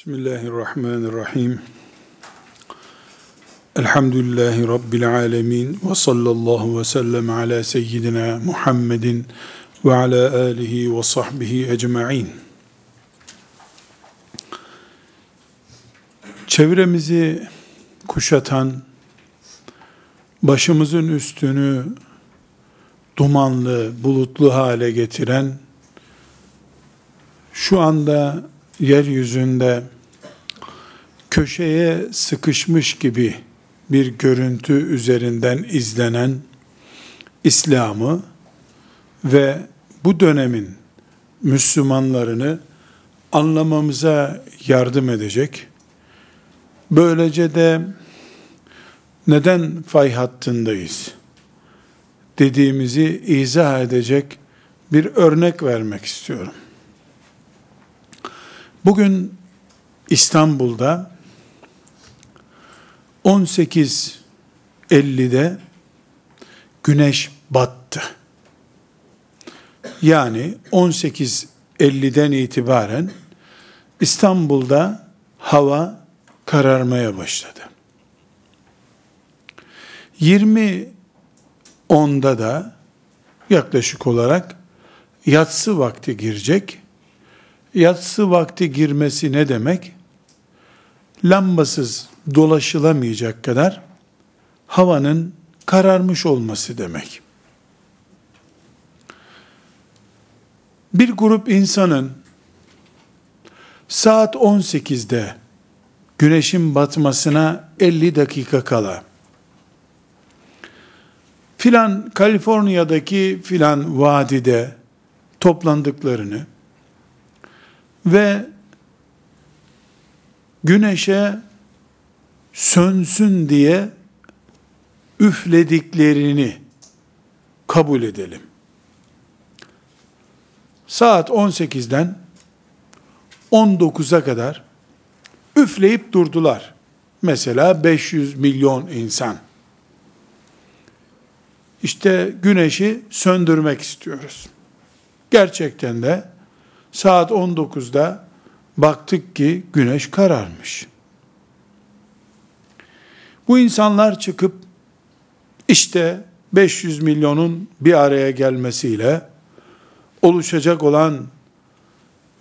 Bismillahirrahmanirrahim. Elhamdülillahi Rabbil alemin. Ve sallallahu ve sellem ala seyyidina Muhammedin ve ala alihi ve sahbihi ecma'in. Çevremizi kuşatan, başımızın üstünü dumanlı, bulutlu hale getiren, şu anda yeryüzünde köşeye sıkışmış gibi bir görüntü üzerinden izlenen İslam'ı ve bu dönemin Müslümanlarını anlamamıza yardım edecek. Böylece de neden fay hattındayız dediğimizi izah edecek bir örnek vermek istiyorum. Bugün İstanbul'da 18.50'de güneş battı. Yani 18.50'den itibaren İstanbul'da hava kararmaya başladı. 20 onda da yaklaşık olarak yatsı vakti girecek yatsı vakti girmesi ne demek? Lambasız dolaşılamayacak kadar havanın kararmış olması demek. Bir grup insanın saat 18'de güneşin batmasına 50 dakika kala filan Kaliforniya'daki filan vadide toplandıklarını ve güneşe sönsün diye üflediklerini kabul edelim. Saat 18'den 19'a kadar üfleyip durdular. Mesela 500 milyon insan. İşte güneşi söndürmek istiyoruz. Gerçekten de Saat 19'da baktık ki güneş kararmış. Bu insanlar çıkıp işte 500 milyonun bir araya gelmesiyle oluşacak olan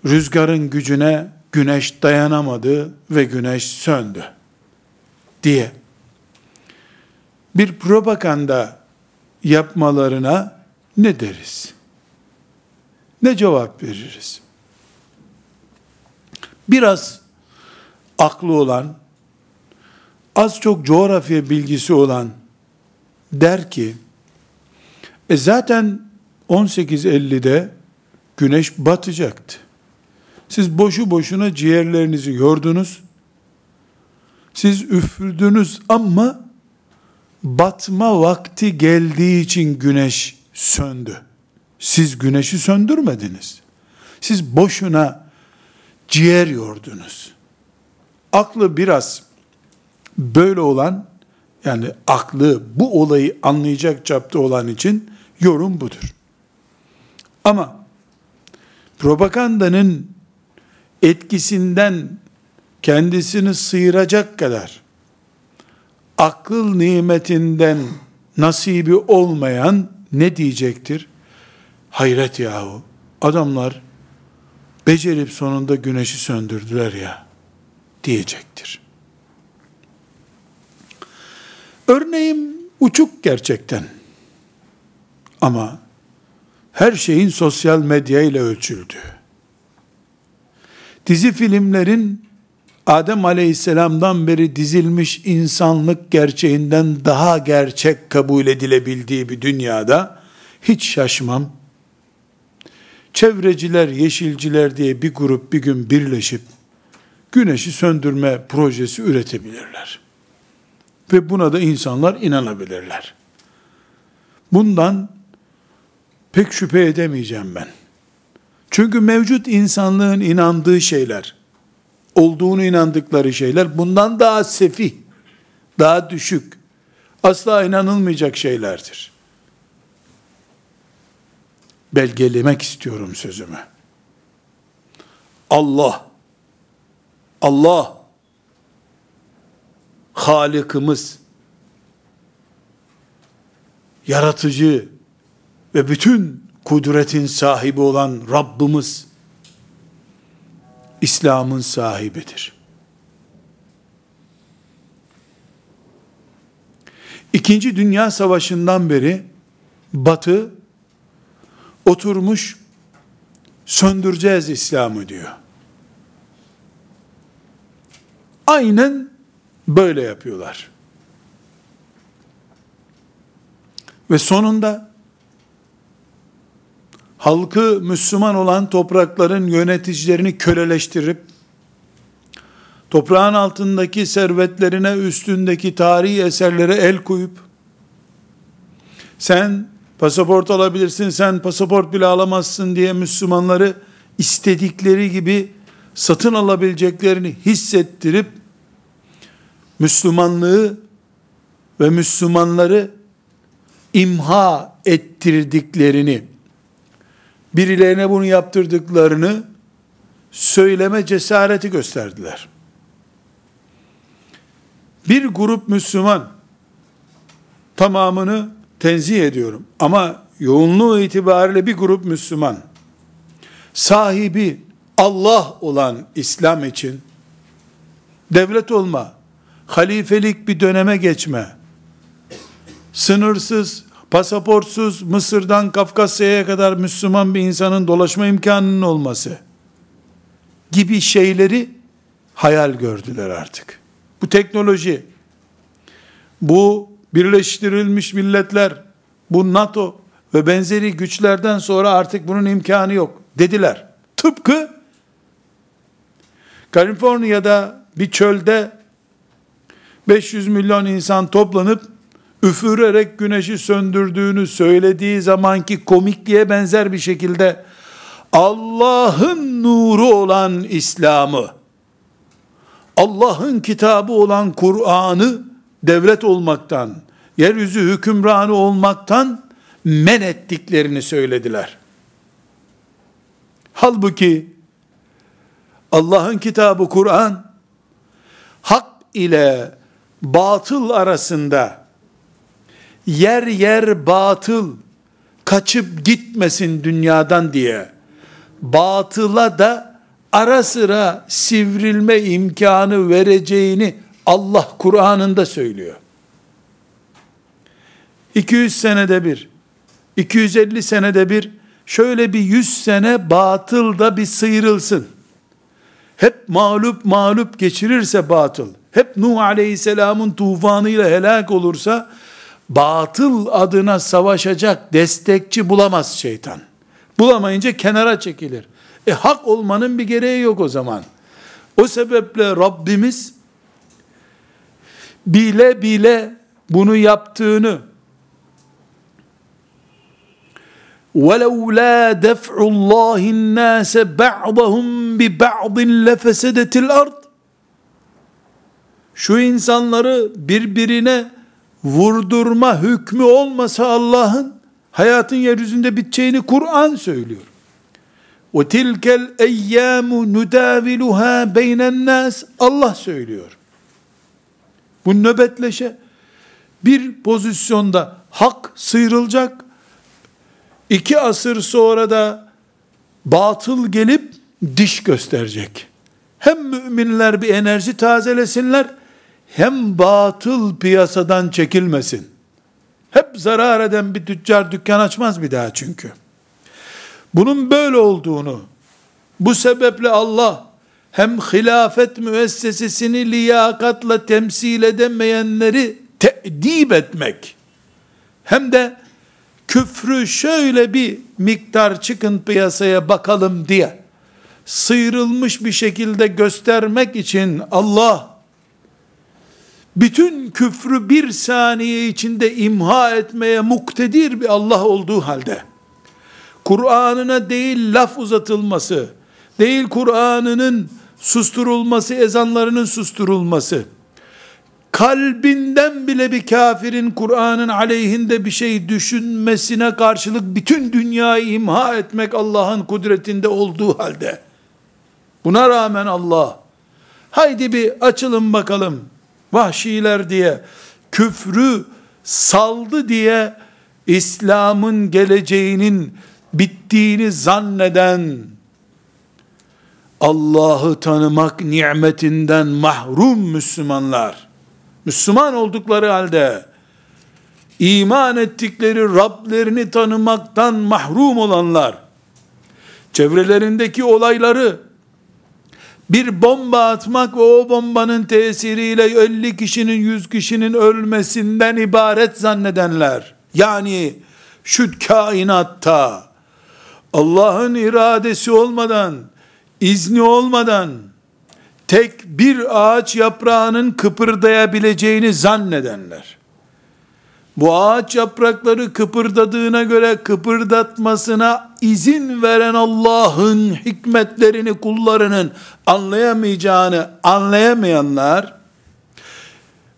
rüzgarın gücüne güneş dayanamadı ve güneş söndü diye bir propaganda yapmalarına ne deriz? Ne cevap veririz? Biraz aklı olan, az çok coğrafya bilgisi olan der ki, e zaten 18.50'de güneş batacaktı. Siz boşu boşuna ciğerlerinizi yordunuz. Siz üfürdünüz ama batma vakti geldiği için güneş söndü. Siz güneşi söndürmediniz. Siz boşuna ciğer yordunuz. Aklı biraz böyle olan, yani aklı bu olayı anlayacak çapta olan için yorum budur. Ama propagandanın etkisinden kendisini sıyıracak kadar akıl nimetinden nasibi olmayan ne diyecektir? Hayret yahu. Adamlar becerip sonunda güneşi söndürdüler ya diyecektir. Örneğim uçuk gerçekten. Ama her şeyin sosyal medya ile ölçüldü. Dizi filmlerin Adem Aleyhisselam'dan beri dizilmiş insanlık gerçeğinden daha gerçek kabul edilebildiği bir dünyada hiç şaşmam çevreciler, yeşilciler diye bir grup bir gün birleşip güneşi söndürme projesi üretebilirler. Ve buna da insanlar inanabilirler. Bundan pek şüphe edemeyeceğim ben. Çünkü mevcut insanlığın inandığı şeyler, olduğunu inandıkları şeyler bundan daha sefih, daha düşük, asla inanılmayacak şeylerdir belgelemek istiyorum sözümü. Allah Allah Halıkımız yaratıcı ve bütün kudretin sahibi olan Rabbimiz İslam'ın sahibidir. İkinci Dünya Savaşı'ndan beri Batı oturmuş söndüreceğiz İslam'ı diyor. Aynen böyle yapıyorlar. Ve sonunda halkı Müslüman olan toprakların yöneticilerini köleleştirip toprağın altındaki servetlerine üstündeki tarihi eserlere el koyup sen pasaport alabilirsin, sen pasaport bile alamazsın diye Müslümanları istedikleri gibi satın alabileceklerini hissettirip Müslümanlığı ve Müslümanları imha ettirdiklerini, birilerine bunu yaptırdıklarını söyleme cesareti gösterdiler. Bir grup Müslüman tamamını tenzih ediyorum ama yoğunluğu itibariyle bir grup Müslüman sahibi Allah olan İslam için devlet olma, halifelik bir döneme geçme, sınırsız, pasaportsuz Mısır'dan Kafkasya'ya kadar Müslüman bir insanın dolaşma imkanının olması gibi şeyleri hayal gördüler artık. Bu teknoloji, bu Birleştirilmiş Milletler, bu NATO ve benzeri güçlerden sonra artık bunun imkanı yok dediler. Tıpkı Kaliforniya'da bir çölde 500 milyon insan toplanıp üfürerek güneşi söndürdüğünü söylediği zamanki komikliğe benzer bir şekilde Allah'ın nuru olan İslam'ı, Allah'ın kitabı olan Kur'an'ı devlet olmaktan, yeryüzü hükümranı olmaktan men ettiklerini söylediler. Halbuki Allah'ın kitabı Kur'an hak ile batıl arasında yer yer batıl kaçıp gitmesin dünyadan diye batıla da ara sıra sivrilme imkanı vereceğini Allah Kur'an'ında söylüyor. 200 senede bir, 250 senede bir, şöyle bir 100 sene batıl da bir sıyrılsın. Hep mağlup mağlup geçirirse batıl, hep Nuh Aleyhisselam'ın tufanıyla helak olursa, batıl adına savaşacak destekçi bulamaz şeytan. Bulamayınca kenara çekilir. E hak olmanın bir gereği yok o zaman. O sebeple Rabbimiz bile bile bunu yaptığını وَلَوْلَا دَفْعُ اللّٰهِ النَّاسَ بَعْضَهُمْ بِبَعْضٍ لَفَسَدَتِ الْأَرْضِ Şu insanları birbirine vurdurma hükmü olmasa Allah'ın hayatın yeryüzünde biteceğini Kur'an söylüyor. O tilkel eyyamu nudaviluha beynen nas Allah söylüyor. Bu nöbetleşe bir pozisyonda hak sıyrılacak, iki asır sonra da batıl gelip diş gösterecek. Hem müminler bir enerji tazelesinler, hem batıl piyasadan çekilmesin. Hep zarar eden bir tüccar dükkan açmaz bir daha çünkü. Bunun böyle olduğunu, bu sebeple Allah hem hilafet müessesesini liyakatla temsil edemeyenleri te'dib etmek, hem de küfrü şöyle bir miktar çıkın piyasaya bakalım diye, sıyrılmış bir şekilde göstermek için Allah, bütün küfrü bir saniye içinde imha etmeye muktedir bir Allah olduğu halde, Kur'an'ına değil laf uzatılması, değil Kur'an'ının susturulması, ezanlarının susturulması, kalbinden bile bir kafirin Kur'an'ın aleyhinde bir şey düşünmesine karşılık bütün dünyayı imha etmek Allah'ın kudretinde olduğu halde, buna rağmen Allah, haydi bir açılın bakalım vahşiler diye küfrü saldı diye İslam'ın geleceğinin bittiğini zanneden Allah'ı tanımak nimetinden mahrum Müslümanlar. Müslüman oldukları halde iman ettikleri Rablerini tanımaktan mahrum olanlar çevrelerindeki olayları bir bomba atmak ve o bombanın tesiriyle 50 kişinin 100 kişinin ölmesinden ibaret zannedenler yani şu kainatta Allah'ın iradesi olmadan izni olmadan tek bir ağaç yaprağının kıpırdayabileceğini zannedenler. Bu ağaç yaprakları kıpırdadığına göre kıpırdatmasına izin veren Allah'ın hikmetlerini kullarının anlayamayacağını anlayamayanlar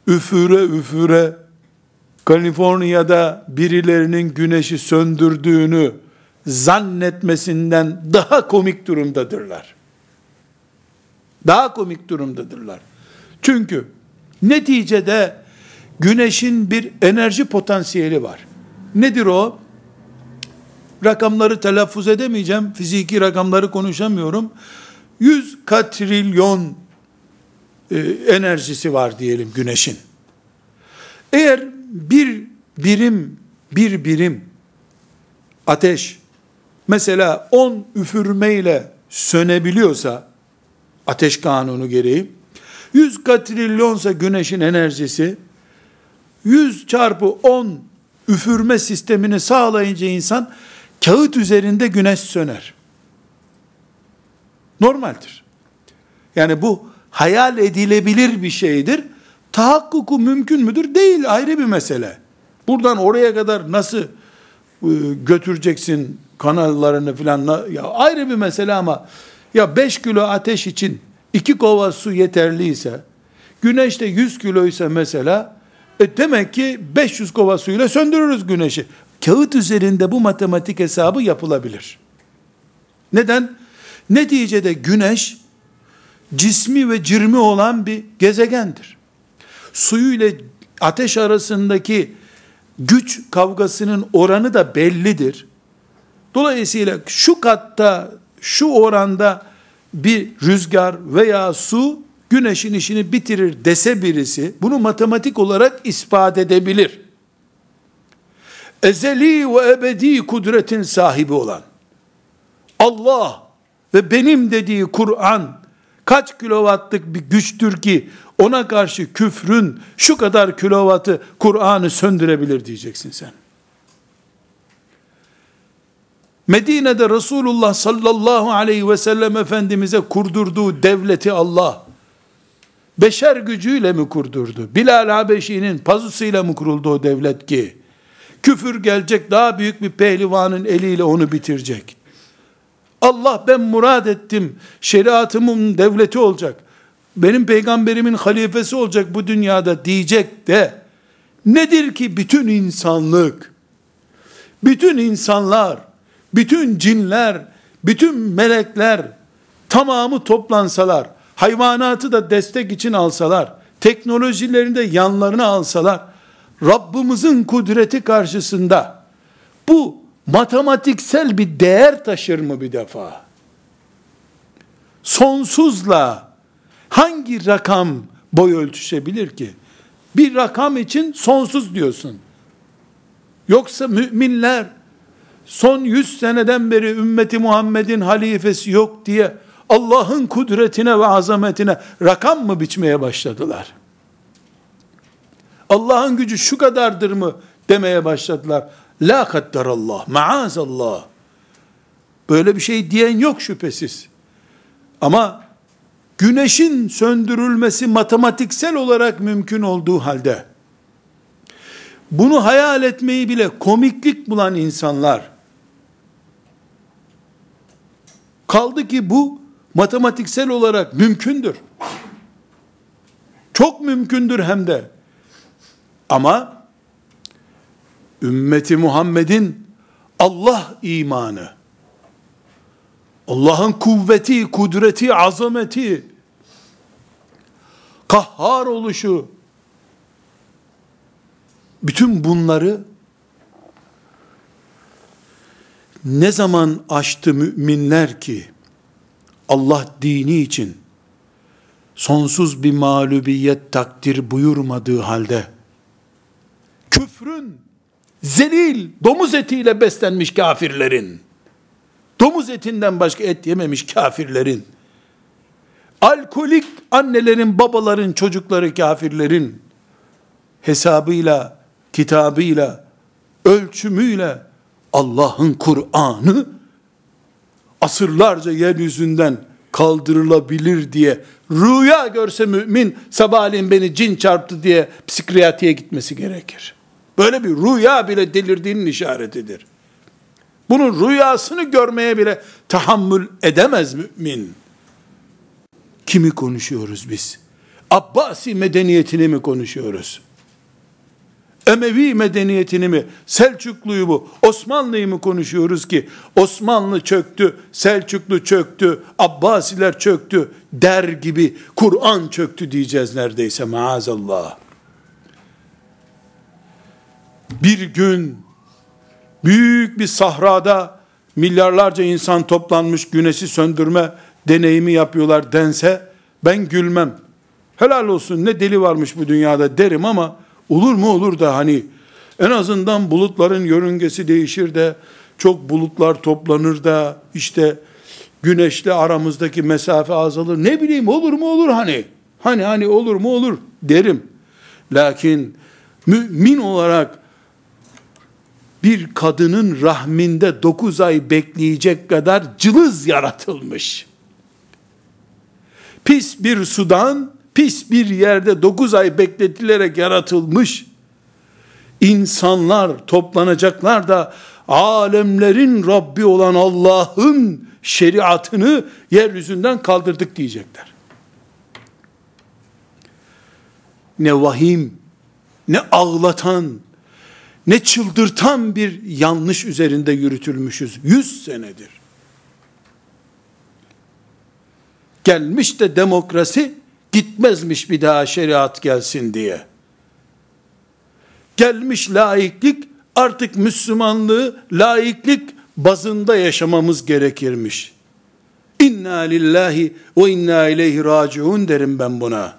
üfüre üfüre Kaliforniya'da birilerinin güneşi söndürdüğünü zannetmesinden daha komik durumdadırlar. Daha komik durumdadırlar. Çünkü neticede güneşin bir enerji potansiyeli var. Nedir o? Rakamları telaffuz edemeyeceğim. Fiziki rakamları konuşamıyorum. 100 katrilyon e, enerjisi var diyelim güneşin. Eğer bir birim, bir birim ateş mesela 10 üfürmeyle sönebiliyorsa ateş kanunu gereği 100 katrilyonsa güneşin enerjisi 100 çarpı 10 üfürme sistemini sağlayınca insan kağıt üzerinde güneş söner. Normaldir. Yani bu hayal edilebilir bir şeydir. Tahakkuku mümkün müdür? Değil ayrı bir mesele. Buradan oraya kadar nasıl e, götüreceksin kanallarını filan ya ayrı bir mesele ama ya 5 kilo ateş için 2 kova su yeterliyse güneş de 100 kiloysa mesela e demek ki 500 kova suyla söndürürüz güneşi. Kağıt üzerinde bu matematik hesabı yapılabilir. Neden? Neticede güneş cismi ve cirmi olan bir gezegendir. Suyu ile ateş arasındaki güç kavgasının oranı da bellidir. Dolayısıyla şu katta, şu oranda bir rüzgar veya su güneşin işini bitirir dese birisi, bunu matematik olarak ispat edebilir. Ezeli ve ebedi kudretin sahibi olan, Allah ve benim dediği Kur'an, kaç kilowattlık bir güçtür ki, ona karşı küfrün şu kadar kilovatı Kur'an'ı söndürebilir diyeceksin sen. Medine'de Resulullah sallallahu aleyhi ve sellem Efendimiz'e kurdurduğu devleti Allah, beşer gücüyle mi kurdurdu? Bilal Habeşi'nin pazusuyla mı kuruldu o devlet ki? Küfür gelecek daha büyük bir pehlivanın eliyle onu bitirecek. Allah ben murad ettim, şeriatımın devleti olacak, benim peygamberimin halifesi olacak bu dünyada diyecek de, nedir ki bütün insanlık, bütün insanlar, bütün cinler, bütün melekler, tamamı toplansalar, hayvanatı da destek için alsalar, teknolojilerini de yanlarına alsalar, Rabbimizin kudreti karşısında bu matematiksel bir değer taşır mı bir defa? Sonsuzla hangi rakam boy ölçüşebilir ki? Bir rakam için sonsuz diyorsun. Yoksa müminler son yüz seneden beri ümmeti Muhammed'in halifesi yok diye Allah'ın kudretine ve azametine rakam mı biçmeye başladılar? Allah'ın gücü şu kadardır mı demeye başladılar. La kaddarallah, maazallah. Böyle bir şey diyen yok şüphesiz. Ama güneşin söndürülmesi matematiksel olarak mümkün olduğu halde, bunu hayal etmeyi bile komiklik bulan insanlar, kaldı ki bu matematiksel olarak mümkündür. Çok mümkündür hem de. Ama ümmeti Muhammed'in Allah imanı, Allah'ın kuvveti, kudreti, azameti, kahhar oluşu, bütün bunları ne zaman açtı müminler ki Allah dini için sonsuz bir mağlubiyet takdir buyurmadığı halde küfrün zelil domuz etiyle beslenmiş kafirlerin domuz etinden başka et yememiş kafirlerin alkolik annelerin, babaların, çocukları kafirlerin hesabıyla, kitabıyla, ölçümüyle Allah'ın Kur'an'ı asırlarca yeryüzünden kaldırılabilir diye rüya görse mümin sabahleyin beni cin çarptı diye psikiyatriye gitmesi gerekir. Böyle bir rüya bile delirdiğinin işaretidir. Bunun rüyasını görmeye bile tahammül edemez mümin. Kimi konuşuyoruz biz? Abbasi medeniyetini mi konuşuyoruz? Emevi medeniyetini mi, Selçuklu'yu mu, Osmanlı'yı mı konuşuyoruz ki Osmanlı çöktü, Selçuklu çöktü, Abbasiler çöktü der gibi Kur'an çöktü diyeceğiz neredeyse maazallah. Bir gün büyük bir sahrada milyarlarca insan toplanmış güneşi söndürme deneyimi yapıyorlar dense ben gülmem. Helal olsun ne deli varmış bu dünyada derim ama olur mu olur da hani en azından bulutların yörüngesi değişir de çok bulutlar toplanır da işte güneşle aramızdaki mesafe azalır. Ne bileyim olur mu olur hani. Hani hani olur mu olur derim. Lakin mümin olarak bir kadının rahminde dokuz ay bekleyecek kadar cılız yaratılmış pis bir sudan, pis bir yerde dokuz ay bekletilerek yaratılmış insanlar toplanacaklar da alemlerin Rabbi olan Allah'ın şeriatını yeryüzünden kaldırdık diyecekler. Ne vahim, ne ağlatan, ne çıldırtan bir yanlış üzerinde yürütülmüşüz. Yüz senedir. Gelmiş de demokrasi gitmezmiş bir daha şeriat gelsin diye. Gelmiş laiklik artık Müslümanlığı laiklik bazında yaşamamız gerekirmiş. İnna lillahi ve inna ileyhi raciun derim ben buna.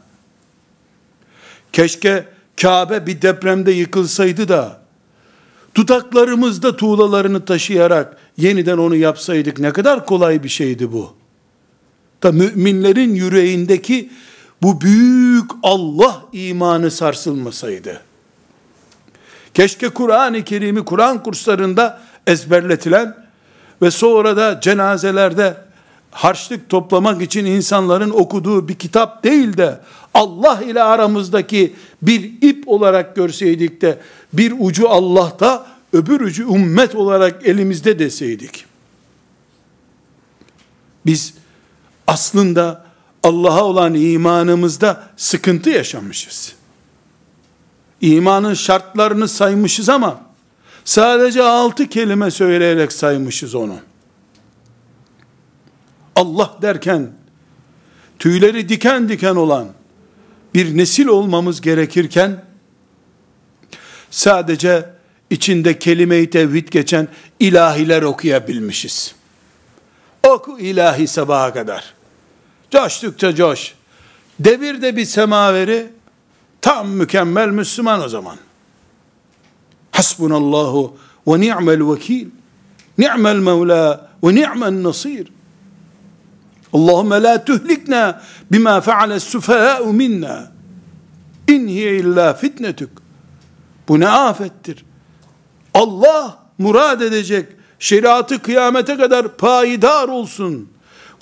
Keşke Kabe bir depremde yıkılsaydı da dudaklarımızda tuğlalarını taşıyarak yeniden onu yapsaydık ne kadar kolay bir şeydi bu da müminlerin yüreğindeki bu büyük Allah imanı sarsılmasaydı. Keşke Kur'an-ı Kerim'i Kur'an kurslarında ezberletilen ve sonra da cenazelerde harçlık toplamak için insanların okuduğu bir kitap değil de Allah ile aramızdaki bir ip olarak görseydik de bir ucu Allah'ta öbür ucu ümmet olarak elimizde deseydik. Biz aslında Allah'a olan imanımızda sıkıntı yaşamışız. İmanın şartlarını saymışız ama sadece altı kelime söyleyerek saymışız onu. Allah derken tüyleri diken diken olan bir nesil olmamız gerekirken sadece içinde kelime-i tevhid geçen ilahiler okuyabilmişiz. Oku ilahi sabaha kadar. Coştukça coş. Devir de bir semaveri tam mükemmel Müslüman o zaman. Hasbunallahu ve ni'mel vekil. Ni'mel mevla ve ni'mel nasir. Allahümme la tuhlikna bima feale sufaha'u minna. İn hiye illa fitnetuk. Bu ne afettir. Allah murad edecek şeriatı kıyamete kadar payidar olsun.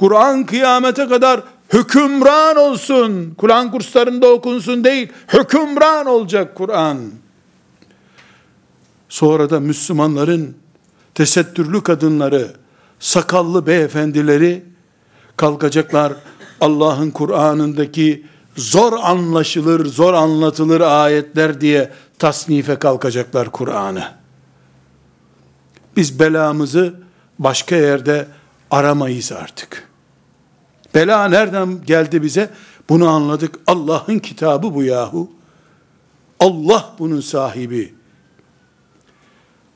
Kur'an kıyamete kadar hükümran olsun. Kur'an kurslarında okunsun değil, hükümran olacak Kur'an. Sonra da Müslümanların tesettürlü kadınları, sakallı beyefendileri kalkacaklar Allah'ın Kur'an'ındaki zor anlaşılır, zor anlatılır ayetler diye tasnife kalkacaklar Kur'an'ı. Biz belamızı başka yerde aramayız artık. Bela nereden geldi bize? Bunu anladık. Allah'ın kitabı bu yahu. Allah bunun sahibi.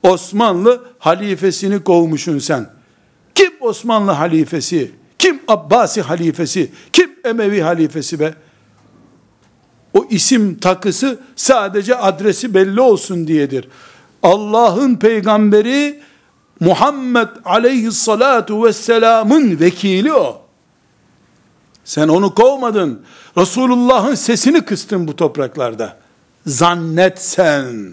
Osmanlı halifesini kovmuşsun sen. Kim Osmanlı halifesi? Kim Abbasi halifesi? Kim Emevi halifesi be? O isim takısı sadece adresi belli olsun diyedir. Allah'ın peygamberi Muhammed aleyhissalatu vesselamın vekili o. Sen onu kovmadın. Resulullah'ın sesini kıstın bu topraklarda. Zannet sen.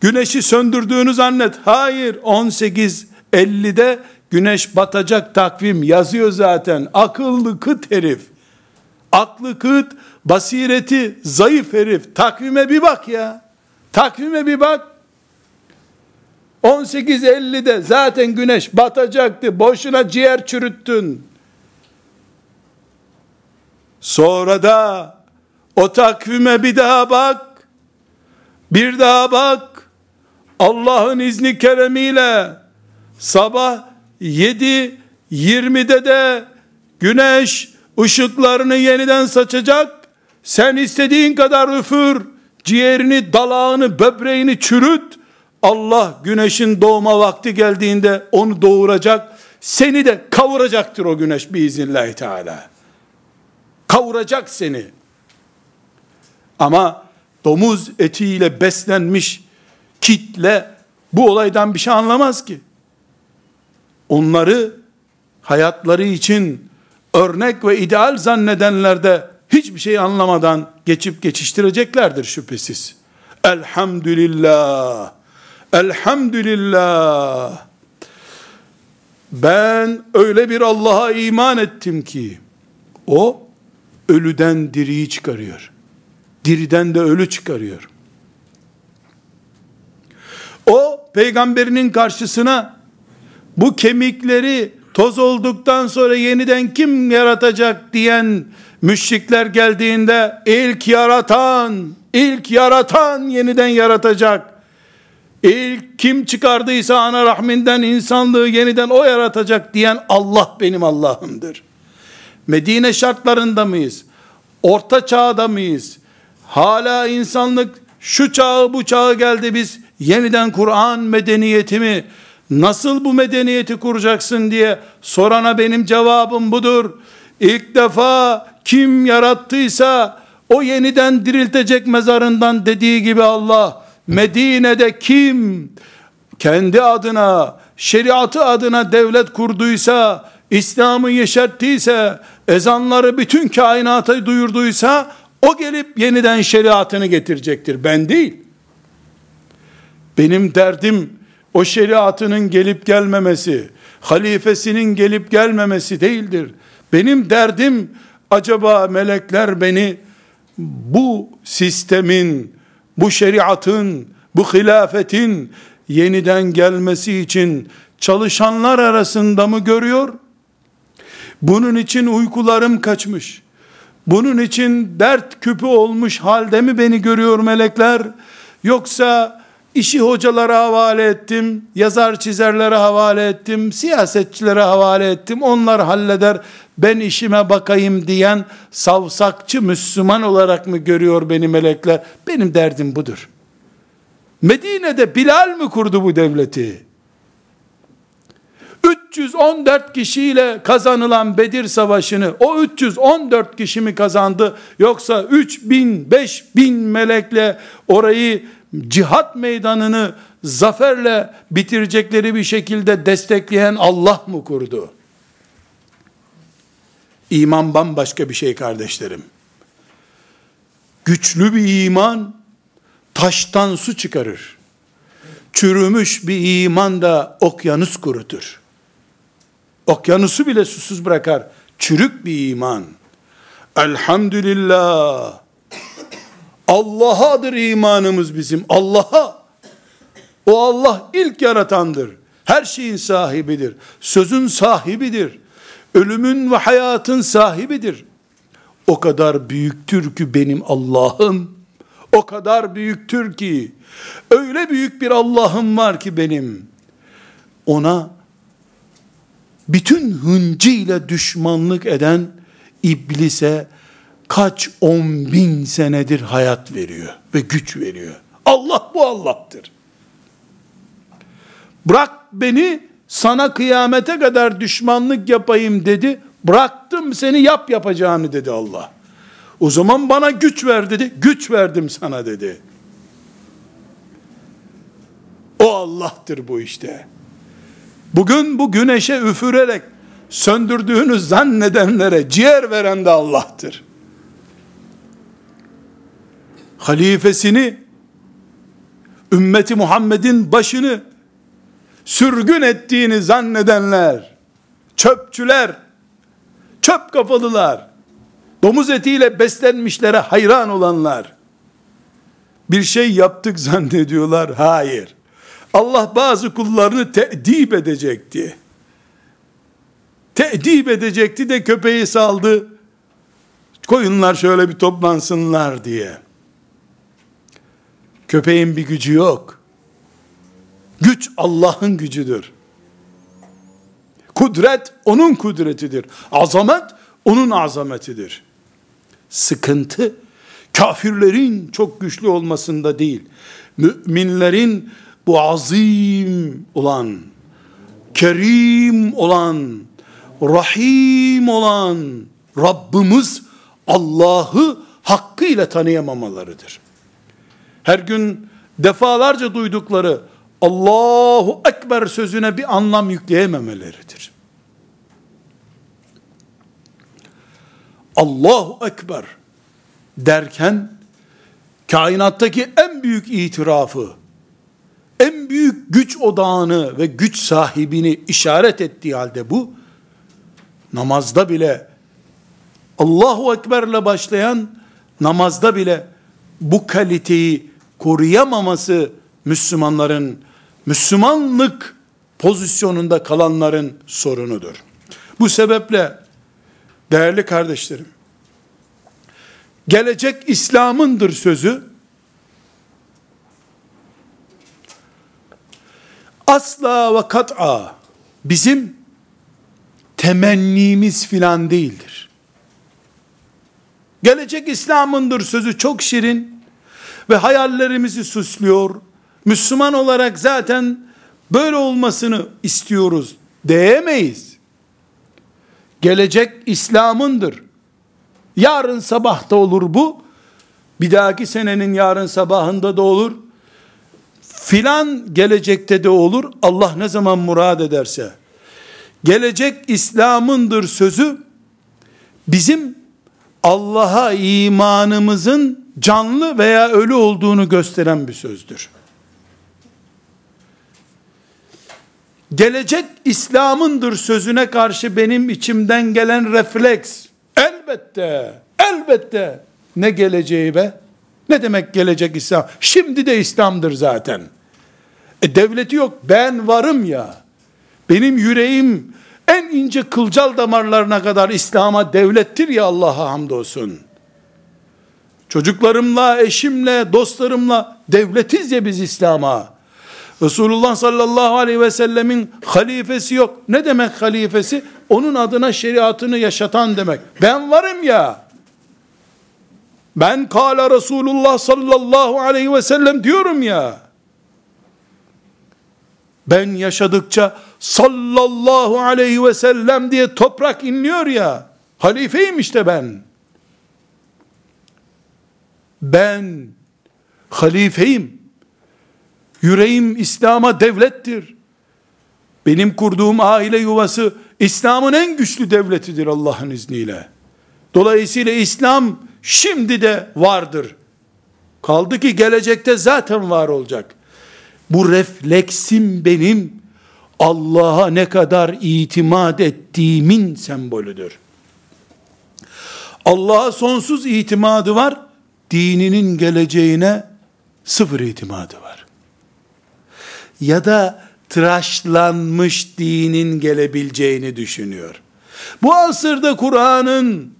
Güneşi söndürdüğünü zannet. Hayır 18.50'de güneş batacak takvim yazıyor zaten. Akıllı kıt herif. Aklı kıt, basireti zayıf herif. Takvime bir bak ya. Takvime bir bak. 18.50'de zaten güneş batacaktı. Boşuna ciğer çürüttün. Sonra da o takvime bir daha bak. Bir daha bak. Allah'ın izni keremiyle sabah 7 20'de de güneş ışıklarını yeniden saçacak. Sen istediğin kadar üfür. Ciğerini, dalağını, böbreğini çürüt. Allah güneşin doğma vakti geldiğinde onu doğuracak. Seni de kavuracaktır o güneş biiznillahü teala. Kavuracak seni. Ama domuz etiyle beslenmiş kitle bu olaydan bir şey anlamaz ki. Onları hayatları için örnek ve ideal zannedenler de hiçbir şey anlamadan geçip geçiştireceklerdir şüphesiz. Elhamdülillah. Elhamdülillah. Ben öyle bir Allah'a iman ettim ki o ölüden diriyi çıkarıyor. Diriden de ölü çıkarıyor. O peygamberinin karşısına bu kemikleri toz olduktan sonra yeniden kim yaratacak diyen müşrikler geldiğinde ilk yaratan, ilk yaratan yeniden yaratacak. İlk kim çıkardıysa ana rahminden insanlığı yeniden o yaratacak diyen Allah benim Allah'ımdır. Medine şartlarında mıyız? Orta çağda mıyız? Hala insanlık şu çağı bu çağı geldi biz yeniden Kur'an medeniyetimi nasıl bu medeniyeti kuracaksın diye sorana benim cevabım budur. İlk defa kim yarattıysa o yeniden diriltecek mezarından dediği gibi Allah Medine'de kim kendi adına şeriatı adına devlet kurduysa İslam'ı yeşerttiyse ezanları bütün kainata duyurduysa o gelip yeniden şeriatını getirecektir. Ben değil. Benim derdim o şeriatının gelip gelmemesi, halifesinin gelip gelmemesi değildir. Benim derdim acaba melekler beni bu sistemin, bu şeriatın, bu hilafetin yeniden gelmesi için çalışanlar arasında mı görüyor? Bunun için uykularım kaçmış. Bunun için dert küpü olmuş halde mi beni görüyor melekler? Yoksa işi hocalara havale ettim, yazar çizerlere havale ettim, siyasetçilere havale ettim, onlar halleder, ben işime bakayım diyen savsakçı Müslüman olarak mı görüyor beni melekler? Benim derdim budur. Medine'de Bilal mi kurdu bu devleti? 314 kişiyle kazanılan Bedir Savaşı'nı o 314 kişi mi kazandı yoksa 3000 5000 melekle orayı cihat meydanını zaferle bitirecekleri bir şekilde destekleyen Allah mı kurdu? İman bambaşka bir şey kardeşlerim. Güçlü bir iman taştan su çıkarır. Çürümüş bir iman da okyanus kurutur. Okyanusu bile susuz bırakar. Çürük bir iman. Elhamdülillah. Allah'adır imanımız bizim. Allah'a. O Allah ilk yaratandır. Her şeyin sahibidir. Sözün sahibidir. Ölümün ve hayatın sahibidir. O kadar büyüktür ki benim Allah'ım. O kadar büyüktür ki. Öyle büyük bir Allah'ım var ki benim. Ona bütün hıncıyla düşmanlık eden iblise kaç on bin senedir hayat veriyor ve güç veriyor. Allah bu Allah'tır. Bırak beni sana kıyamete kadar düşmanlık yapayım dedi. Bıraktım seni yap yapacağını dedi Allah. O zaman bana güç ver dedi. Güç verdim sana dedi. O Allah'tır bu işte. Bugün bu güneşe üfürerek söndürdüğünü zannedenlere ciğer veren de Allah'tır. Halifesini, ümmeti Muhammed'in başını sürgün ettiğini zannedenler, çöpçüler, çöp kafalılar, domuz etiyle beslenmişlere hayran olanlar, bir şey yaptık zannediyorlar. Hayır. Allah bazı kullarını te'dip edecekti. Te'dip edecekti de köpeği saldı. Koyunlar şöyle bir toplansınlar diye. Köpeğin bir gücü yok. Güç Allah'ın gücüdür. Kudret onun kudretidir. Azamet onun azametidir. Sıkıntı kafirlerin çok güçlü olmasında değil. Müminlerin bu azim olan, kerim olan, rahim olan Rabbimiz Allah'ı hakkıyla tanıyamamalarıdır. Her gün defalarca duydukları Allahu Ekber sözüne bir anlam yükleyememeleridir. Allahu Ekber derken kainattaki en büyük itirafı, en büyük güç odağını ve güç sahibini işaret ettiği halde bu, namazda bile Allahu Ekber'le başlayan namazda bile bu kaliteyi koruyamaması Müslümanların, Müslümanlık pozisyonunda kalanların sorunudur. Bu sebeple değerli kardeşlerim, gelecek İslam'ındır sözü, asla ve kat'a bizim temennimiz filan değildir. Gelecek İslam'ındır sözü çok şirin ve hayallerimizi süslüyor. Müslüman olarak zaten böyle olmasını istiyoruz diyemeyiz. Gelecek İslam'ındır. Yarın sabah da olur bu. Bir dahaki senenin yarın sabahında da olur. Filan gelecekte de olur. Allah ne zaman murad ederse. Gelecek İslam'ındır sözü bizim Allah'a imanımızın canlı veya ölü olduğunu gösteren bir sözdür. Gelecek İslam'ındır sözüne karşı benim içimden gelen refleks, elbette, elbette, ne geleceği be? Ne demek gelecek İslam? Şimdi de İslam'dır zaten. E devleti yok, ben varım ya. Benim yüreğim en ince kılcal damarlarına kadar İslam'a devlettir ya Allah'a hamdolsun. Çocuklarımla, eşimle, dostlarımla devletiz ya biz İslam'a. Resulullah sallallahu aleyhi ve sellemin halifesi yok. Ne demek halifesi? Onun adına şeriatını yaşatan demek. Ben varım ya. Ben kala Resulullah sallallahu aleyhi ve sellem diyorum ya. Ben yaşadıkça sallallahu aleyhi ve sellem diye toprak inliyor ya. Halifeyim işte ben. Ben halifeyim. Yüreğim İslam'a devlettir. Benim kurduğum aile yuvası İslam'ın en güçlü devletidir Allah'ın izniyle. Dolayısıyla İslam şimdi de vardır. Kaldı ki gelecekte zaten var olacak. Bu refleksim benim Allah'a ne kadar itimat ettiğimin sembolüdür. Allah'a sonsuz itimadı var, dininin geleceğine sıfır itimadı var. Ya da tıraşlanmış dinin gelebileceğini düşünüyor. Bu asırda Kur'an'ın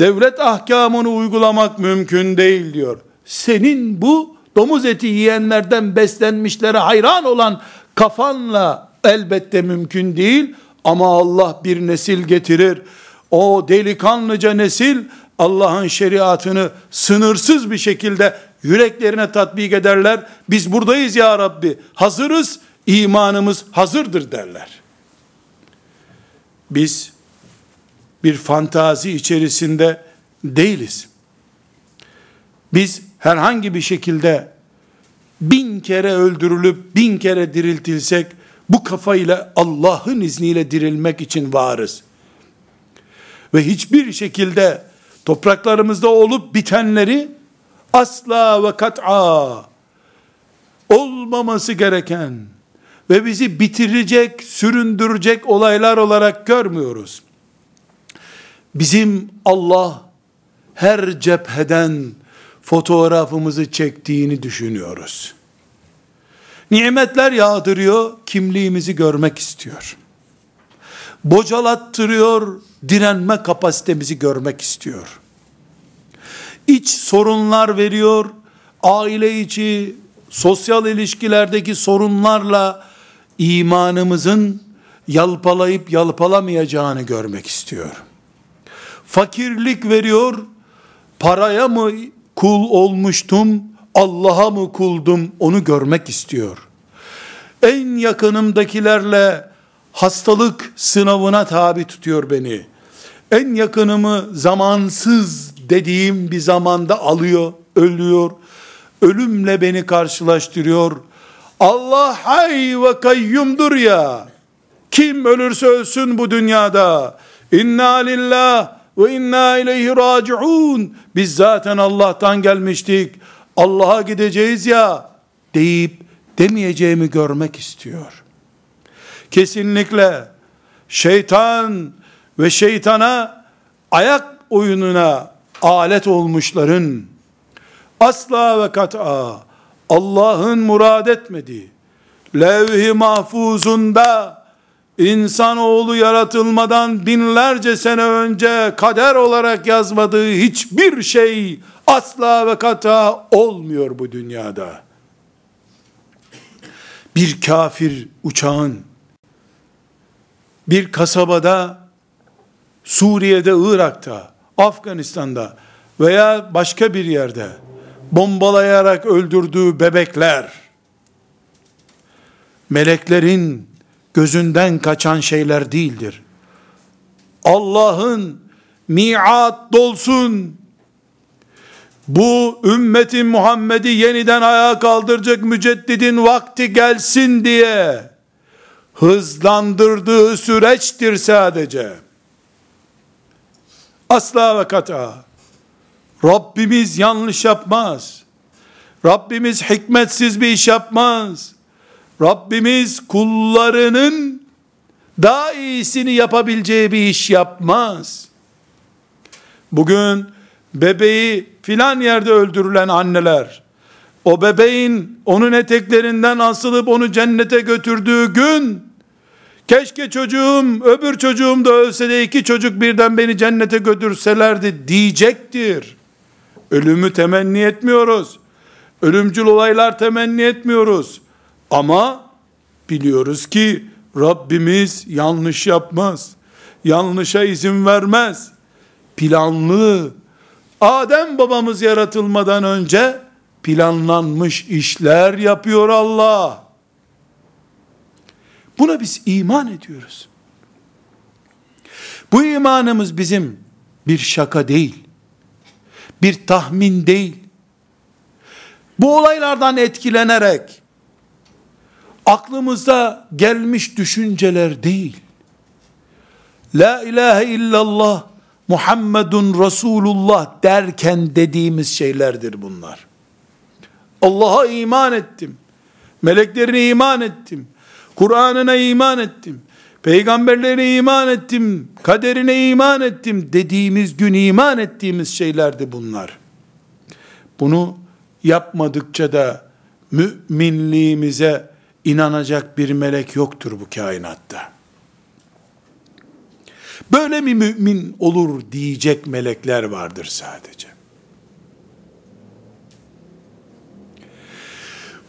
devlet ahkamını uygulamak mümkün değil diyor. Senin bu domuz eti yiyenlerden beslenmişlere hayran olan kafanla elbette mümkün değil ama Allah bir nesil getirir. O delikanlıca nesil Allah'ın şeriatını sınırsız bir şekilde yüreklerine tatbik ederler. Biz buradayız ya Rabbi, hazırız, imanımız hazırdır derler. Biz bir fantazi içerisinde değiliz. Biz herhangi bir şekilde bin kere öldürülüp bin kere diriltilsek bu kafayla Allah'ın izniyle dirilmek için varız. Ve hiçbir şekilde topraklarımızda olup bitenleri asla ve kat'a olmaması gereken ve bizi bitirecek, süründürecek olaylar olarak görmüyoruz. Bizim Allah her cepheden fotoğrafımızı çektiğini düşünüyoruz. Nimetler yağdırıyor, kimliğimizi görmek istiyor. Bocalattırıyor, direnme kapasitemizi görmek istiyor. İç sorunlar veriyor, aile içi, sosyal ilişkilerdeki sorunlarla imanımızın yalpalayıp yalpalamayacağını görmek istiyor. Fakirlik veriyor, paraya mı kul olmuştum, Allah'a mı kuldum onu görmek istiyor. En yakınımdakilerle hastalık sınavına tabi tutuyor beni. En yakınımı zamansız dediğim bir zamanda alıyor, ölüyor. Ölümle beni karşılaştırıyor. Allah hay ve kayyumdur ya. Kim ölürse ölsün bu dünyada. İnna lillah ve inna ileyhi raciun. Biz zaten Allah'tan gelmiştik. Allah'a gideceğiz ya deyip demeyeceğimi görmek istiyor. Kesinlikle şeytan ve şeytana ayak oyununa alet olmuşların asla ve kat'a Allah'ın murad etmediği levh-i mahfuzunda insanoğlu yaratılmadan binlerce sene önce kader olarak yazmadığı hiçbir şey asla ve kata olmuyor bu dünyada. Bir kafir uçağın bir kasabada Suriye'de, Irak'ta, Afganistan'da veya başka bir yerde bombalayarak öldürdüğü bebekler meleklerin gözünden kaçan şeyler değildir. Allah'ın miat dolsun, bu ümmetin Muhammed'i yeniden ayağa kaldıracak müceddidin vakti gelsin diye hızlandırdığı süreçtir sadece. Asla ve kata. Rabbimiz yanlış yapmaz. Rabbimiz hikmetsiz bir iş yapmaz. Rabbimiz kullarının daha iyisini yapabileceği bir iş yapmaz. Bugün bebeği filan yerde öldürülen anneler, o bebeğin onun eteklerinden asılıp onu cennete götürdüğü gün, keşke çocuğum, öbür çocuğum da ölse de iki çocuk birden beni cennete götürselerdi diyecektir. Ölümü temenni etmiyoruz. Ölümcül olaylar temenni etmiyoruz. Ama biliyoruz ki Rabbimiz yanlış yapmaz. Yanlışa izin vermez. Planlı, Adem babamız yaratılmadan önce planlanmış işler yapıyor Allah. Buna biz iman ediyoruz. Bu imanımız bizim bir şaka değil. Bir tahmin değil. Bu olaylardan etkilenerek aklımızda gelmiş düşünceler değil. La ilahe illallah Muhammedun Resulullah derken dediğimiz şeylerdir bunlar. Allah'a iman ettim. Meleklerine iman ettim. Kur'an'ına iman ettim. Peygamberlerine iman ettim. Kaderine iman ettim dediğimiz gün iman ettiğimiz şeylerdi bunlar. Bunu yapmadıkça da müminliğimize inanacak bir melek yoktur bu kainatta. Böyle mi mümin olur diyecek melekler vardır sadece.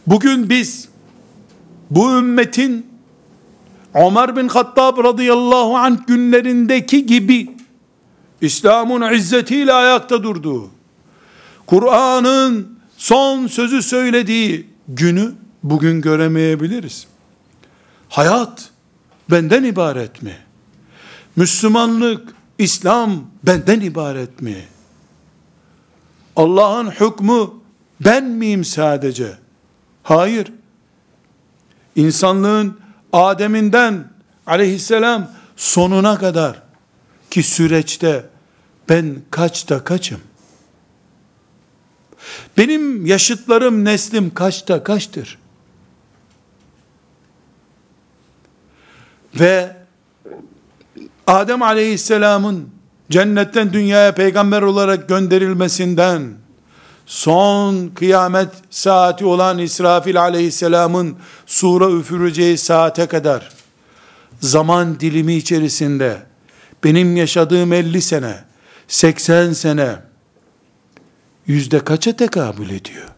Bugün biz bu ümmetin Ömer bin Hattab radıyallahu anh günlerindeki gibi İslam'ın izzetiyle ayakta durduğu, Kur'an'ın son sözü söylediği günü bugün göremeyebiliriz. Hayat benden ibaret mi? Müslümanlık, İslam benden ibaret mi? Allah'ın hükmü ben miyim sadece? Hayır. İnsanlığın Adem'inden aleyhisselam sonuna kadar ki süreçte ben kaçta kaçım? Benim yaşıtlarım, neslim kaçta kaçtır? Ve Adem aleyhisselamın cennetten dünyaya peygamber olarak gönderilmesinden son kıyamet saati olan İsrafil aleyhisselamın sura üfüreceği saate kadar zaman dilimi içerisinde benim yaşadığım 50 sene, 80 sene yüzde kaça tekabül ediyor?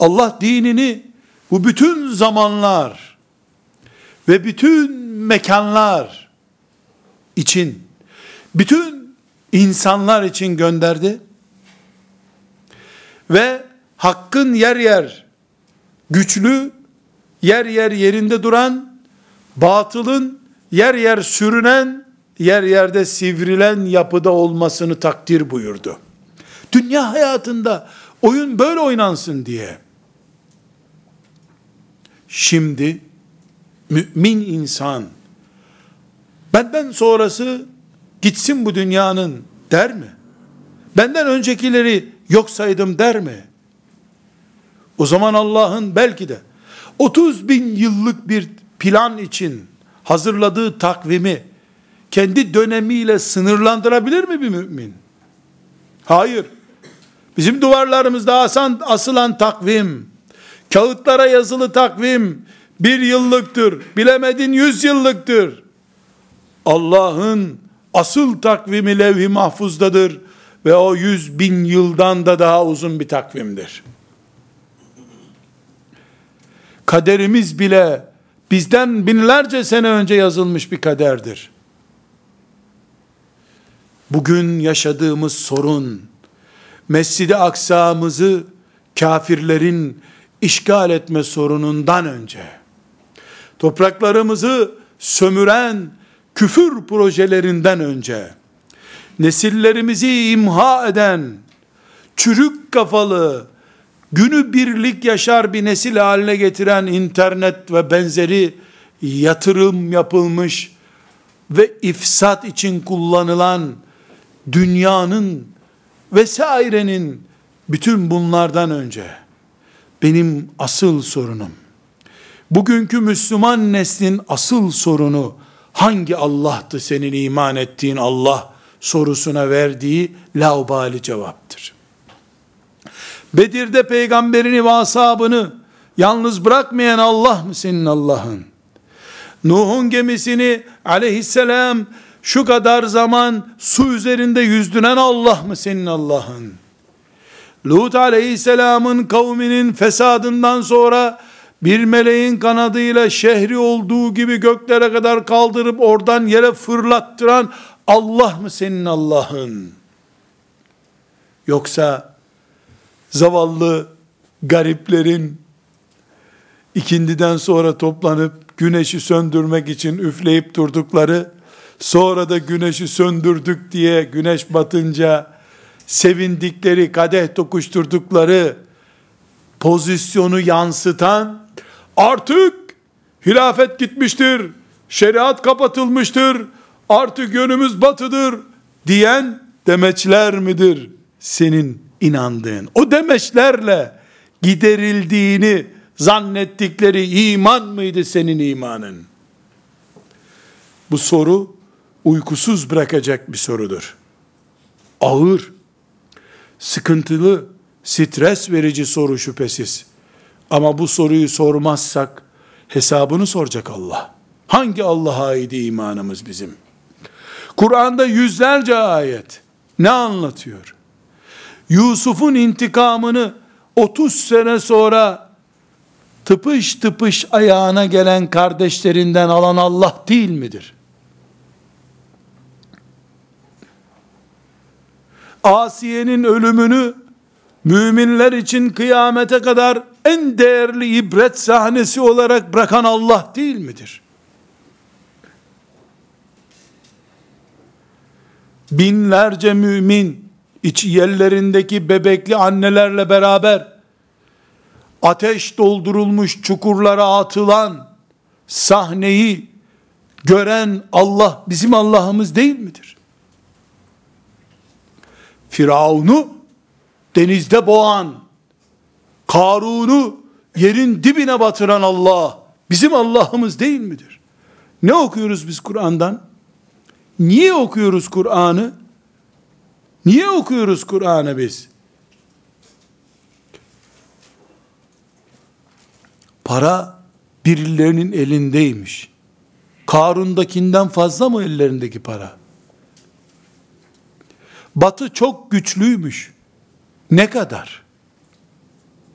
Allah dinini bu bütün zamanlar ve bütün mekanlar için, bütün insanlar için gönderdi. Ve hakkın yer yer güçlü, yer yer yerinde duran, batılın yer yer sürünen, yer yerde sivrilen yapıda olmasını takdir buyurdu. Dünya hayatında oyun böyle oynansın diye. Şimdi mümin insan benden sonrası gitsin bu dünyanın der mi? Benden öncekileri yok saydım der mi? O zaman Allah'ın belki de 30 bin yıllık bir plan için hazırladığı takvimi kendi dönemiyle sınırlandırabilir mi bir mümin? Hayır. Bizim duvarlarımızda asan, asılan takvim, kağıtlara yazılı takvim, bir yıllıktır, bilemedin yüz yıllıktır. Allah'ın asıl takvimi levh-i mahfuzdadır ve o yüz bin yıldan da daha uzun bir takvimdir. Kaderimiz bile bizden binlerce sene önce yazılmış bir kaderdir. Bugün yaşadığımız sorun, Mescid-i Aksa'mızı kafirlerin işgal etme sorunundan önce, topraklarımızı sömüren küfür projelerinden önce, nesillerimizi imha eden, çürük kafalı, günü birlik yaşar bir nesil haline getiren internet ve benzeri yatırım yapılmış ve ifsat için kullanılan dünyanın vesairenin bütün bunlardan önce benim asıl sorunum bugünkü Müslüman neslin asıl sorunu hangi Allah'tı senin iman ettiğin Allah sorusuna verdiği laubali cevaptır. Bedir'de peygamberini ve ashabını yalnız bırakmayan Allah mı senin Allah'ın? Nuh'un gemisini aleyhisselam şu kadar zaman su üzerinde yüzdüren Allah mı senin Allah'ın? Lut aleyhisselamın kavminin fesadından sonra bir meleğin kanadıyla şehri olduğu gibi göklere kadar kaldırıp oradan yere fırlattıran Allah mı senin Allah'ın? Yoksa zavallı gariplerin ikindiden sonra toplanıp güneşi söndürmek için üfleyip durdukları, sonra da güneşi söndürdük diye güneş batınca sevindikleri, kadeh tokuşturdukları pozisyonu yansıtan, artık hilafet gitmiştir, şeriat kapatılmıştır, artık yönümüz batıdır diyen demeçler midir senin inandığın? O demeçlerle giderildiğini zannettikleri iman mıydı senin imanın? Bu soru uykusuz bırakacak bir sorudur. Ağır, sıkıntılı, stres verici soru şüphesiz. Ama bu soruyu sormazsak hesabını soracak Allah. Hangi Allah'a ait imanımız bizim? Kur'an'da yüzlerce ayet ne anlatıyor? Yusuf'un intikamını 30 sene sonra tıpış tıpış ayağına gelen kardeşlerinden alan Allah değil midir? Asiye'nin ölümünü müminler için kıyamete kadar en değerli ibret sahnesi olarak bırakan Allah değil midir? Binlerce mümin içi yerlerindeki bebekli annelerle beraber ateş doldurulmuş çukurlara atılan sahneyi gören Allah bizim Allah'ımız değil midir? Firavun'u denizde boğan, Karun'u yerin dibine batıran Allah bizim Allah'ımız değil midir? Ne okuyoruz biz Kur'an'dan? Niye okuyoruz Kur'an'ı? Niye okuyoruz Kur'an'ı biz? Para birilerinin elindeymiş. Karun'dakinden fazla mı ellerindeki para? Batı çok güçlüymüş. Ne kadar?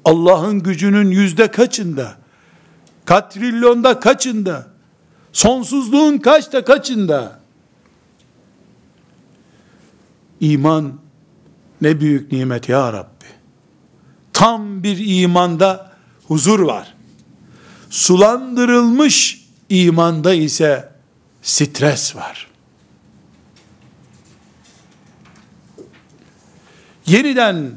Allah'ın gücünün yüzde kaçında? Katrilyonda kaçında? Sonsuzluğun kaçta kaçında? İman ne büyük nimet ya Rabbi. Tam bir imanda huzur var. Sulandırılmış imanda ise stres var. Yeniden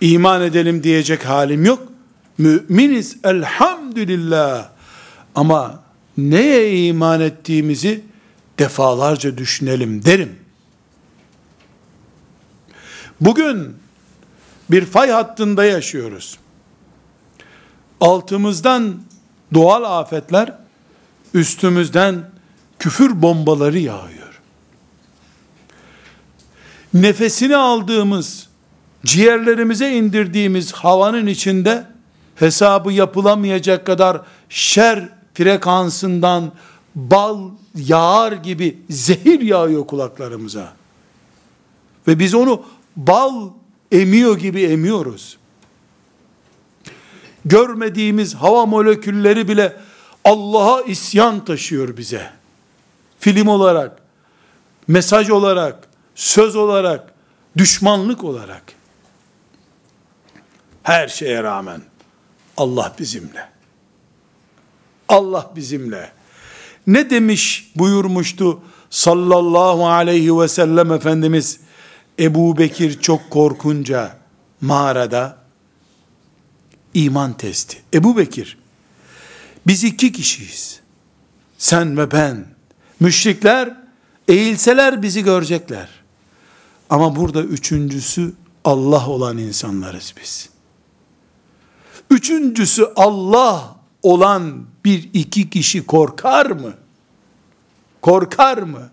iman edelim diyecek halim yok. Müminiz elhamdülillah. Ama neye iman ettiğimizi defalarca düşünelim derim. Bugün bir fay hattında yaşıyoruz. Altımızdan doğal afetler, üstümüzden küfür bombaları yağıyor. Nefesini aldığımız, ciğerlerimize indirdiğimiz havanın içinde hesabı yapılamayacak kadar şer frekansından bal yağar gibi zehir yağıyor kulaklarımıza. Ve biz onu bal emiyor gibi emiyoruz. Görmediğimiz hava molekülleri bile Allah'a isyan taşıyor bize. Film olarak, mesaj olarak, söz olarak, düşmanlık olarak. Her şeye rağmen Allah bizimle. Allah bizimle. Ne demiş buyurmuştu sallallahu aleyhi ve sellem Efendimiz Ebu Bekir çok korkunca mağarada iman testi. Ebu Bekir biz iki kişiyiz. Sen ve ben. Müşrikler eğilseler bizi görecekler. Ama burada üçüncüsü Allah olan insanlarız biz. Üçüncüsü Allah olan bir iki kişi korkar mı? Korkar mı?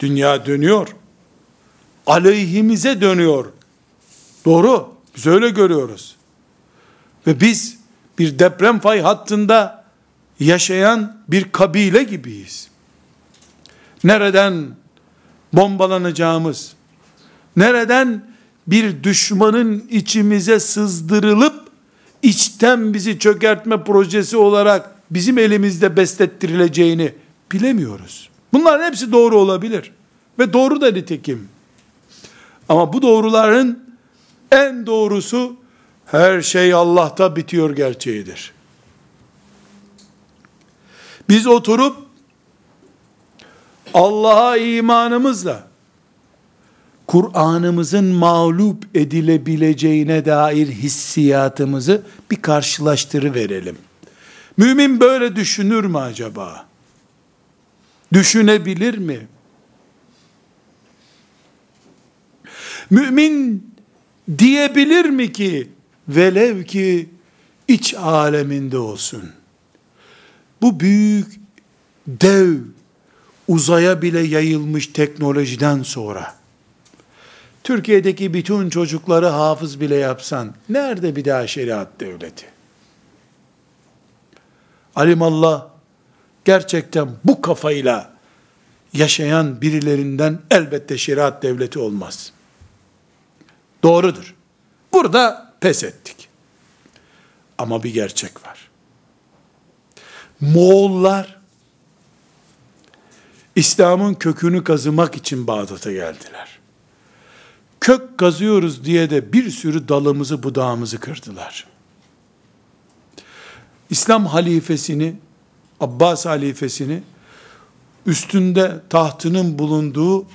Dünya dönüyor. Aleyhimize dönüyor. Doğru. Biz öyle görüyoruz. Ve biz bir deprem fay hattında yaşayan bir kabile gibiyiz. Nereden bombalanacağımız, nereden bir düşmanın içimize sızdırılıp içten bizi çökertme projesi olarak bizim elimizde beslettirileceğini bilemiyoruz. Bunların hepsi doğru olabilir. Ve doğru da nitekim. Ama bu doğruların en doğrusu her şey Allah'ta bitiyor gerçeğidir. Biz oturup Allah'a imanımızla Kur'an'ımızın mağlup edilebileceğine dair hissiyatımızı bir karşılaştırı verelim. Mümin böyle düşünür mü acaba? Düşünebilir mi? Mümin diyebilir mi ki velev ki iç aleminde olsun. Bu büyük dev uzaya bile yayılmış teknolojiden sonra Türkiye'deki bütün çocukları hafız bile yapsan nerede bir daha şeriat devleti? Alimallah gerçekten bu kafayla yaşayan birilerinden elbette şeriat devleti olmaz. Doğrudur. Burada pes ettik. Ama bir gerçek var. Moğollar İslam'ın kökünü kazımak için Bağdat'a geldiler. Kök kazıyoruz diye de bir sürü dalımızı budağımızı kırdılar. İslam halifesini, Abbas halifesini üstünde tahtının bulunduğu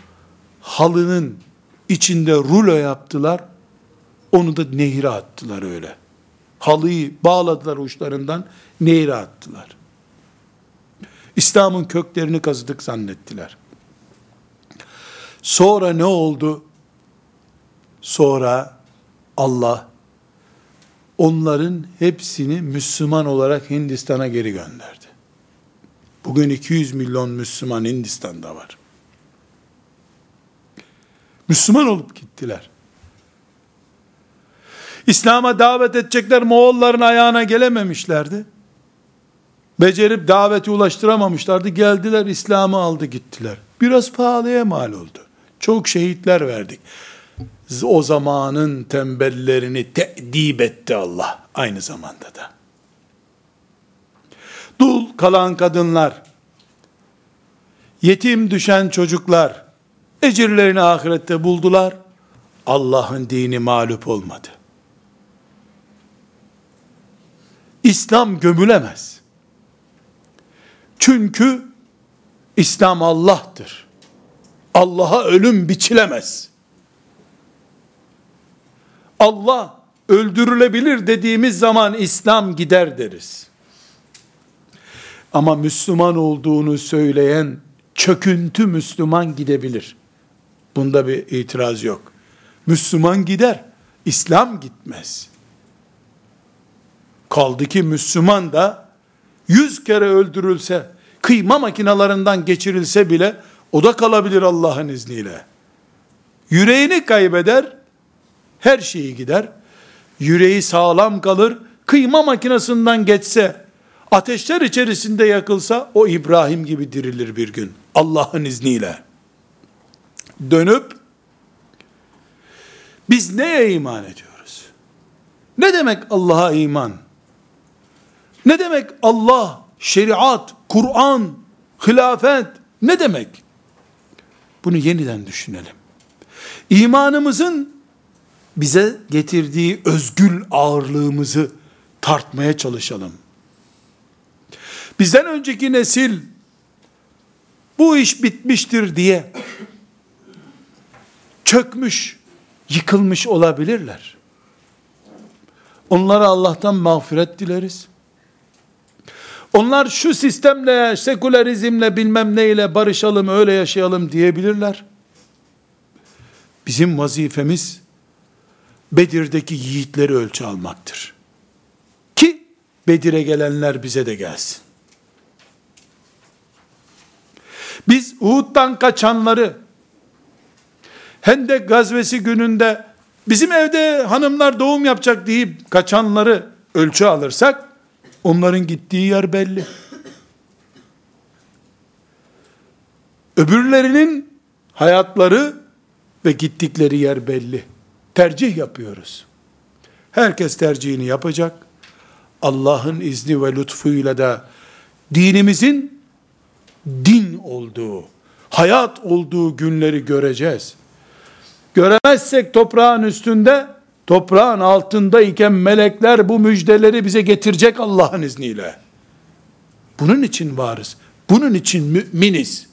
halının içinde rulo yaptılar. Onu da nehire attılar öyle. Halıyı bağladılar uçlarından, nehire attılar. İslam'ın köklerini kazıdık zannettiler. Sonra ne oldu? Sonra Allah onların hepsini Müslüman olarak Hindistan'a geri gönderdi. Bugün 200 milyon Müslüman Hindistan'da var. Müslüman olup gittiler. İslam'a davet edecekler Moğolların ayağına gelememişlerdi. Becerip daveti ulaştıramamışlardı. Geldiler İslam'ı aldı gittiler. Biraz pahalıya mal oldu. Çok şehitler verdik. O zamanın tembellerini te'dib etti Allah aynı zamanda da. Dul kalan kadınlar, yetim düşen çocuklar, ecirlerini ahirette buldular. Allah'ın dini mağlup olmadı. İslam gömülemez. Çünkü İslam Allah'tır. Allah'a ölüm biçilemez. Allah öldürülebilir dediğimiz zaman İslam gider deriz. Ama Müslüman olduğunu söyleyen çöküntü Müslüman gidebilir. Bunda bir itiraz yok. Müslüman gider, İslam gitmez. Kaldı ki Müslüman da yüz kere öldürülse, kıyma makinalarından geçirilse bile o da kalabilir Allah'ın izniyle. Yüreğini kaybeder, her şeyi gider. Yüreği sağlam kalır, kıyma makinesinden geçse, ateşler içerisinde yakılsa, o İbrahim gibi dirilir bir gün. Allah'ın izniyle. Dönüp, biz neye iman ediyoruz? Ne demek Allah'a iman? Ne demek Allah, şeriat, Kur'an, hilafet ne demek? Bunu yeniden düşünelim. İmanımızın bize getirdiği özgül ağırlığımızı tartmaya çalışalım. Bizden önceki nesil bu iş bitmiştir diye çökmüş, yıkılmış olabilirler. Onlara Allah'tan mağfiret dileriz. Onlar şu sistemle, sekülerizmle bilmem neyle barışalım, öyle yaşayalım diyebilirler. Bizim vazifemiz Bedir'deki yiğitleri ölçü almaktır. Ki Bedir'e gelenler bize de gelsin. Biz Uhud'dan kaçanları Hendek gazvesi gününde bizim evde hanımlar doğum yapacak deyip kaçanları ölçü alırsak onların gittiği yer belli. Öbürlerinin hayatları ve gittikleri yer belli. Tercih yapıyoruz. Herkes tercihini yapacak. Allah'ın izni ve lütfuyla da dinimizin din olduğu, hayat olduğu günleri göreceğiz. Göremezsek toprağın üstünde, toprağın altında iken melekler bu müjdeleri bize getirecek Allah'ın izniyle. Bunun için varız. Bunun için müminiz.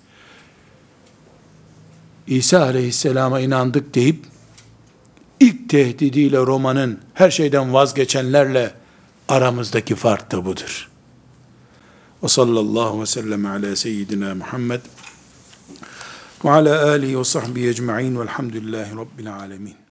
İsa aleyhisselama inandık deyip, ilk tehdidiyle Roma'nın her şeyden vazgeçenlerle aramızdaki fark da budur. Ve sallallahu ve sellem ala seyyidina Muhammed ve ala alihi ve sahbihi ecma'in velhamdülillahi rabbil alemin.